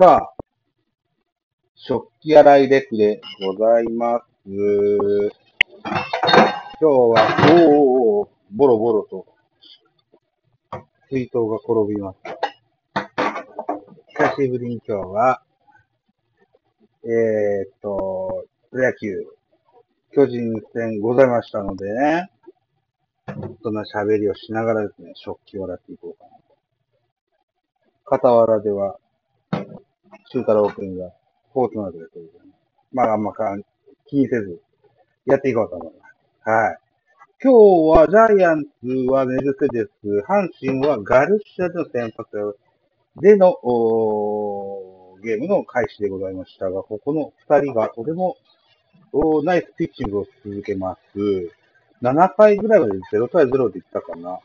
さあ、食器洗いレクでございます。今日は、おーおーボロボロと、水筒が転びました。久しぶりに今日は、えー、っと、プロ野球、巨人戦ございましたのでね、そんな喋りをしながらですね、食器を洗っていこうかなと。傍らでは、中太郎くんが、フォートナイトでという、まああんまか気にせず、やっていこうと思います。はい。今日はジャイアンツはメルセデス、阪神はガルシアでの先発でのおーゲームの開始でございましたが、ここの二人がとてもおーナイスピッチングを続けます。7回ぐらいまで0対0でいったかな。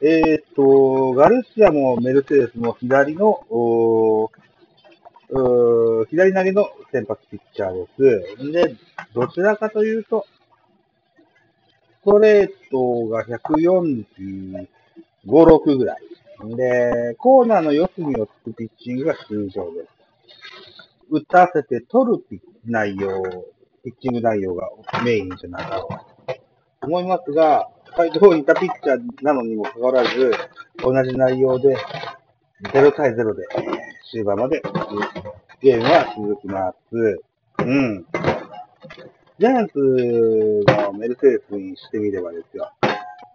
えーと、ガルシアもメルセデスも左の、おー左投げの先発ピッチャーです。で、どちらかというと、ストレートが145、6ぐらい。で、コーナーの四隅をつくピッチングが通常です。打たせて取るピッ内容、ピッチング内容がメインじゃないかと思いますが、サイドにいたピッチャーなのにもかかわらず、同じ内容で、0対0で終盤までゲームは続きます。うん。ジャイアンツのメルセデスにしてみればですよ。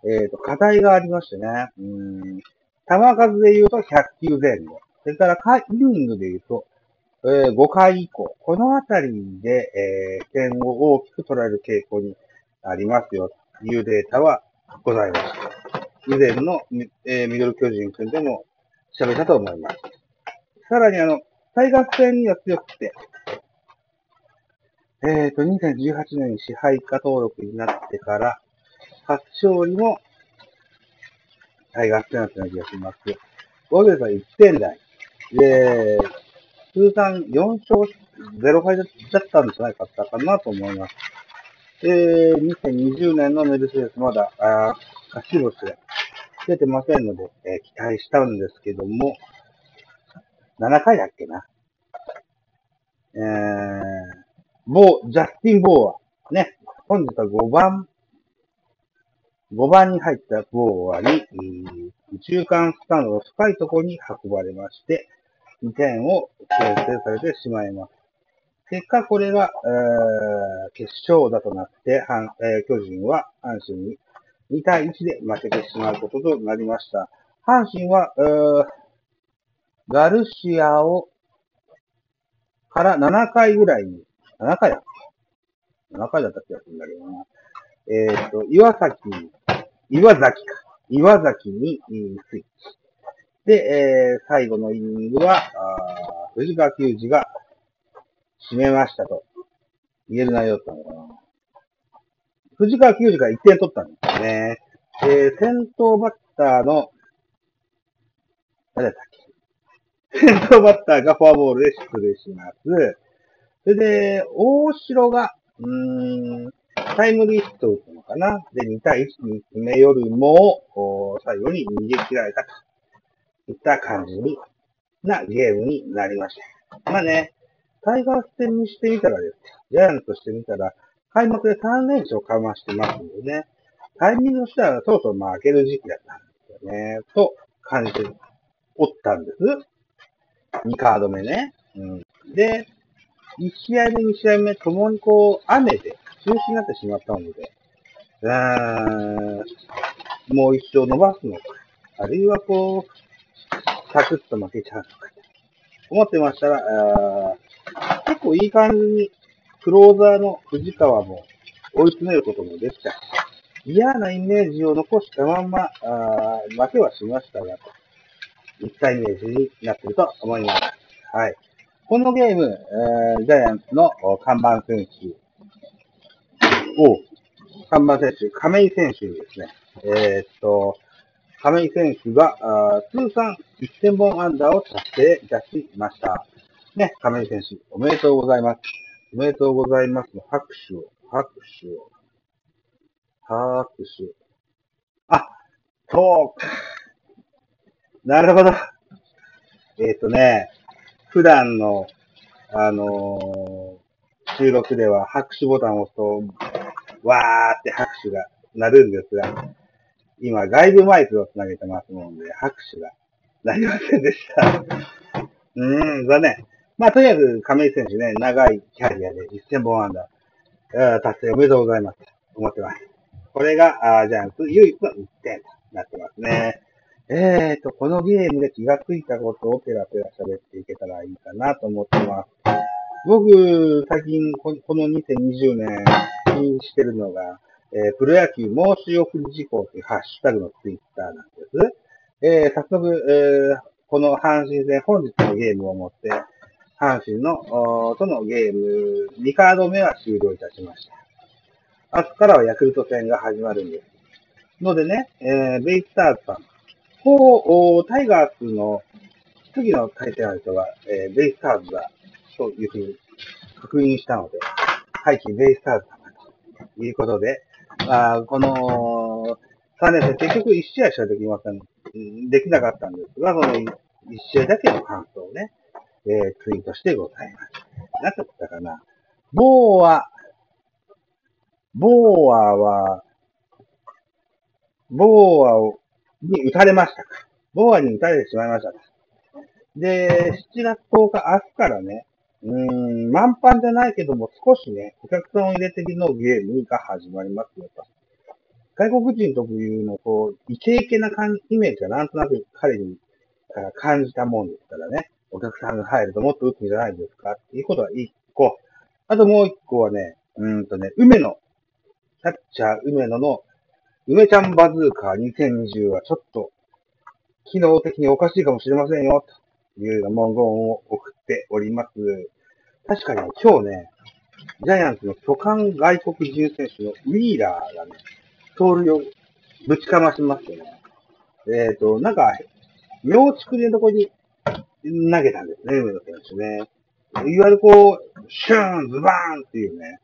えっ、と、課題がありましてね。うん。球数で言うと100球前後。それからかイニングで言うと、えー5回以降。このあたりで、えー点を大きく取られる傾向にありますよ。というデータはございます。以前の、えーミドル巨人くんでも喋ったと思います。さらにあの、タイガース戦には強くて、えっ、と、2018年に支配下登録になってから、初勝利も、タイガース戦だったような気がします。防御率は1点台。で、通算4勝0敗だったんじゃないかったかなと思います。で、2020年のメルセデスまだ、あ勝ち星が出てませんので、えー期待したんですけども、7回だっけな。えー、ボー、ジャスティン・ボーア。ね。本日は5番、5番に入ったボーアに、えー宇宙間スタンドの深いところに運ばれまして、2点を先制されてしまいます。結果、これが、えー決勝だとなって、えー巨人は阪神に2対1で負けてしまうこととなりました。阪神は、えーガルシアを、から7回ぐらいに、7回だっけ ?7 回だった気がするんだけどな。えっ、と、岩崎、岩崎か。岩崎にスイッチ。で、えー最後のイニングは、あ藤川球児が締めましたと言える内容だったのかな。藤川球児が1点取ったんですよね。えー先頭バッターの、誰だったっけ？先頭バッターがフォアボールで出塁します。それで、大城が、うーん、タイムリーヒットを打ったのかなで、2対1に決めよるも、最後に逃げ切られたといった感じになゲームになりました。まあね、タイガース戦にしてみたらですよ。ジャイアンツとしてみたら、開幕で3連勝かましてますんでね、タイミングとしてはそろそろ負ける時期だったんですよね、と感じておったんです。2カード目ね。うん。で、1試合目、2試合目ともにこう、雨で中止になってしまったので、うーん、もう一生伸ばすのか、あるいはこう、サクッと負けちゃうのか、思ってましたら、あ結構いい感じに、クローザーの藤川も追い詰めることもできたし、嫌なイメージを残したまんま、あ負けはしましたが、いったイメージになってると思います。はい。このゲーム、えージャイアンツの看板選手を、看板選手、亀井選手ですね。えーっと、亀井選手が、通算1000本アンダーを達成いたしました。ね、亀井選手、おめでとうございます。おめでとうございます拍手を、拍手を、拍手を。あ、そうか。なるほど。えっ、とね、普段の、あのー、収録では拍手ボタンを押すと、わーって拍手が鳴るんですが、今、外部マイクをつなげてますので、拍手がなりませんでした。うーん、残念。まあ、とりあえず、亀井選手ね、長いキャリアで1000本安打、達成おめでとうございます。思ってます。これが、あジャイアンツ唯一の1点となってますね。えーと、このゲームで気がついたことをペラペラ喋っていけたらいいかなと思ってます。僕、最近、この2020年、気にしてるのが、えー、プロ野球申し送り事項というハッシュタグのツイッターなんです。えー、早速、えー、この阪神戦本日のゲームをもって、阪神の、とのゲーム2カード目は終了いたしました。明日からはヤクルト戦が始まるんです。のでね、えー、ベイスターズさん、こう、タイガースの次の対戦相手は、えー、ベイスターズだというふうに確認したので、はい、ベイスターズ様ということで、あこの3年生、結局1試合しかできません。できなかったんですが、その1試合だけの感想をね、えー、ツイートしてございます。何だったかな。ボーア、ボーアは、ボーアをに打たれましたか。ボーアに打たれてしまいましたか。で、7月10日、明日からね、うん、満帆じゃないけども、少しね、お客さんを入れてのゲームが始まりますよと。外国人特有の、こう、イケイケな感じイメージがなんとなく彼にから感じたもんですからね。お客さんが入るともっと打つんじゃないですかっていうことは一個。あともう一個はね、うんとね、梅野。キャッチャー梅野の、梅ちゃんバズーカー2020はちょっと、機能的におかしいかもしれませんよ、というような文言を送っております。確かに今日ね、ジャイアンツの巨漢外国人選手のウィーラーがね、盗塁をぶちかましますよね。えっ、ー、と、なんか、妙竹のとこに投げたんですね、上野選手ね。いわゆるこう、シューン、ズバーンっていうね、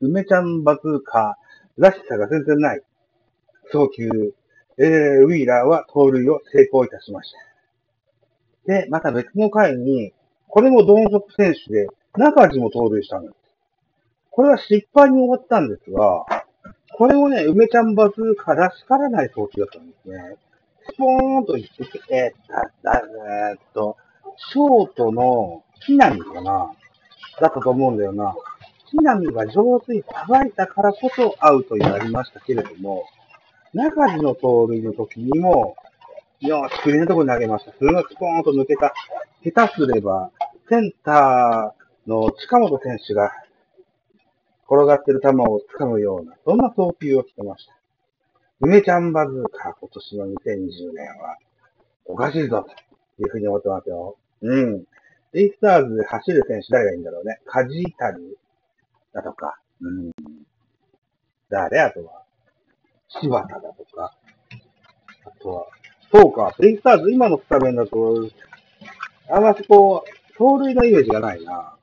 梅ちゃんバズーカーらしさが全然ない送球、えー、ウィーラーは盗塁を成功いたしました。で、また別の回に、これも同族選手で、中地も盗塁したんです。これは失敗に終わったんですが、これもね、梅ちゃんバズーカらしからない送球だったんですね。スポーンと言って、えー、だ、だ、えー、っと、ショートの木並かなだったと思うんだよな。木並が上手にさばいたからこそアウトになりましたけれども、中地の盗塁の時にも、よし、クリのところに投げました。それがスポーンと抜けた。下手すれば、センターの近本選手が転がってる球を掴むような、そんな送球をしてました。梅ちゃんバズーカ今年の2020年は、おかしいぞ、というふうに思ってますよ。うん。レイスターズで走る選手誰がいいんだろうね。カジータリだとか、うん。誰？あとは、柴田だとか、あとは、そうか、レイスターズ今のスタメンだと、あんまりこう、盗塁のイメージがないな。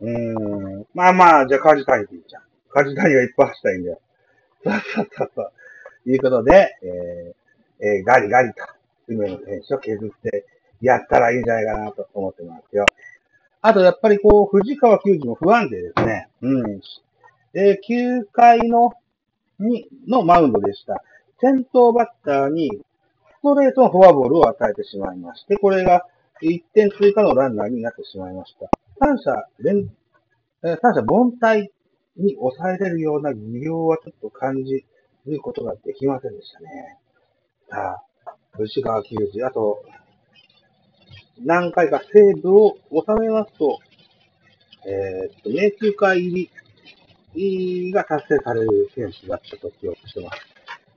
うーん。まあまあ、じゃあ、カジタニでいいじゃん。カジタニがいっぱい走ったらいいんだよ。さっさっさっさ。いうことで、えー、えー、ガリガリと、梅野選手を削ってやったらいいんじゃないかなと思ってますよ。あと、やっぱりこう、藤川球児も不安定ですね。うん。えー、9回の、に、のマウンドでした。先頭バッターに、ストレートのフォアボールを与えてしまいまして、これが1点追加のランナーになってしまいました。三者連、三者凡退に抑えれるような技量はちょっと感じることができませんでしたね。さあ、吉川球児、あと、何回かセーブを収めますと、えー、っと、迷宮会入りが達成される選手だったと記憶してます。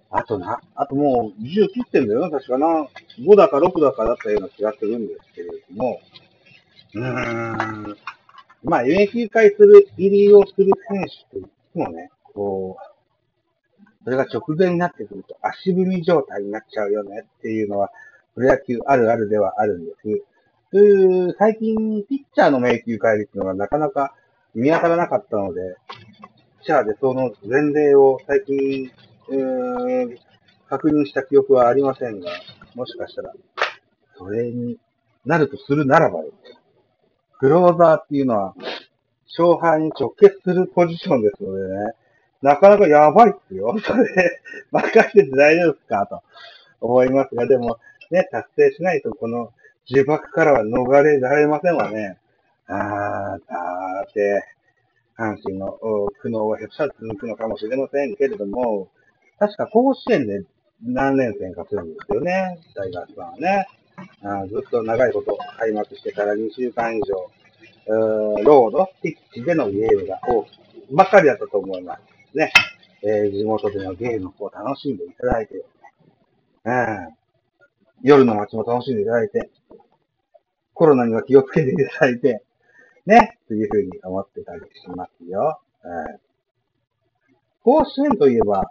あとな、あともう10切ってんだよな、確かな。5だか6だかだったような気がするんですけれども、うーん、まあ、迷宮会する、入りをする選手といってもね、こう、それが直前になってくると足踏み状態になっちゃうよねっていうのは、プロ野球あるあるではあるんです。という最近、ピッチャーの迷宮帰りっていうのはなかなか見当たらなかったので、ピッチャーでその前例を最近、えー確認した記憶はありませんが、もしかしたら、それになるとするならばクローザーっていうのは、勝敗に直結するポジションですのでね、なかなかやばいっすよ。それ、任せて大丈夫ですか？と思いますが、でも、ね、達成しないとこの呪縛からは逃れられませんわね。あー、だって、阪神の苦悩はへっしゃ続くのかもしれませんけれども、確か甲子園で何連戦かするんですよね、大学さんはね。あずっと長いこと開幕してから2週間以上、ロード、ピッチでのゲームが多く、ばっかりだったと思いますね。えー、地元でのゲームを楽しんでいただいて、うん、夜の街も楽しんでいただいて、コロナには気をつけていただいて、ね、というふうに思ってたりしますよ。うん、甲子園といえば、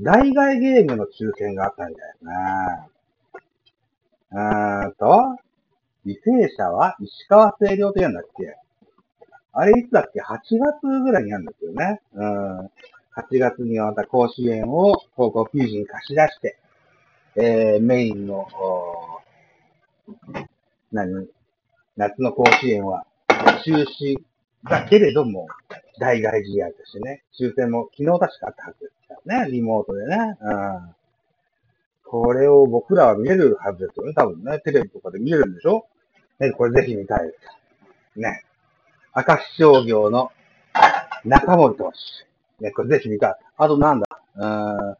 大外ゲームの抽選があったんだよな。うーんと、履正社は石川清涼と言うんだっけあれいつだっけ ?8 月ぐらいにあるんですよね。うん。8月にはまた甲子園を高校球児に貸し出して、えー、メインの、何？夏の甲子園は中止だけれども、大外試合としてね、抽選も昨日確かあったはずですからね、リモートでね。うん。これを僕らは見れるはずですよね、多分ね。テレビとかで見れるんでしょ？ね、これぜひ見たいです。ね。明石商業の中森投手。ね、これぜひ見たい。あとなんだ？うーん、う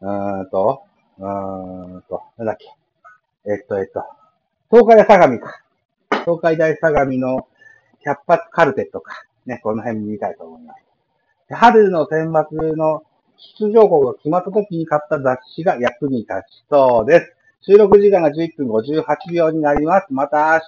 ーんと、うーんと、なんだっけ？えっと、えっと、東海大相模か。東海大相模の百発カルテとか、ね、この辺見たいと思います。春の選抜の出場校が決まった時に買った雑誌が役に立ちそうです。収録時間が11分58秒になります。また明日。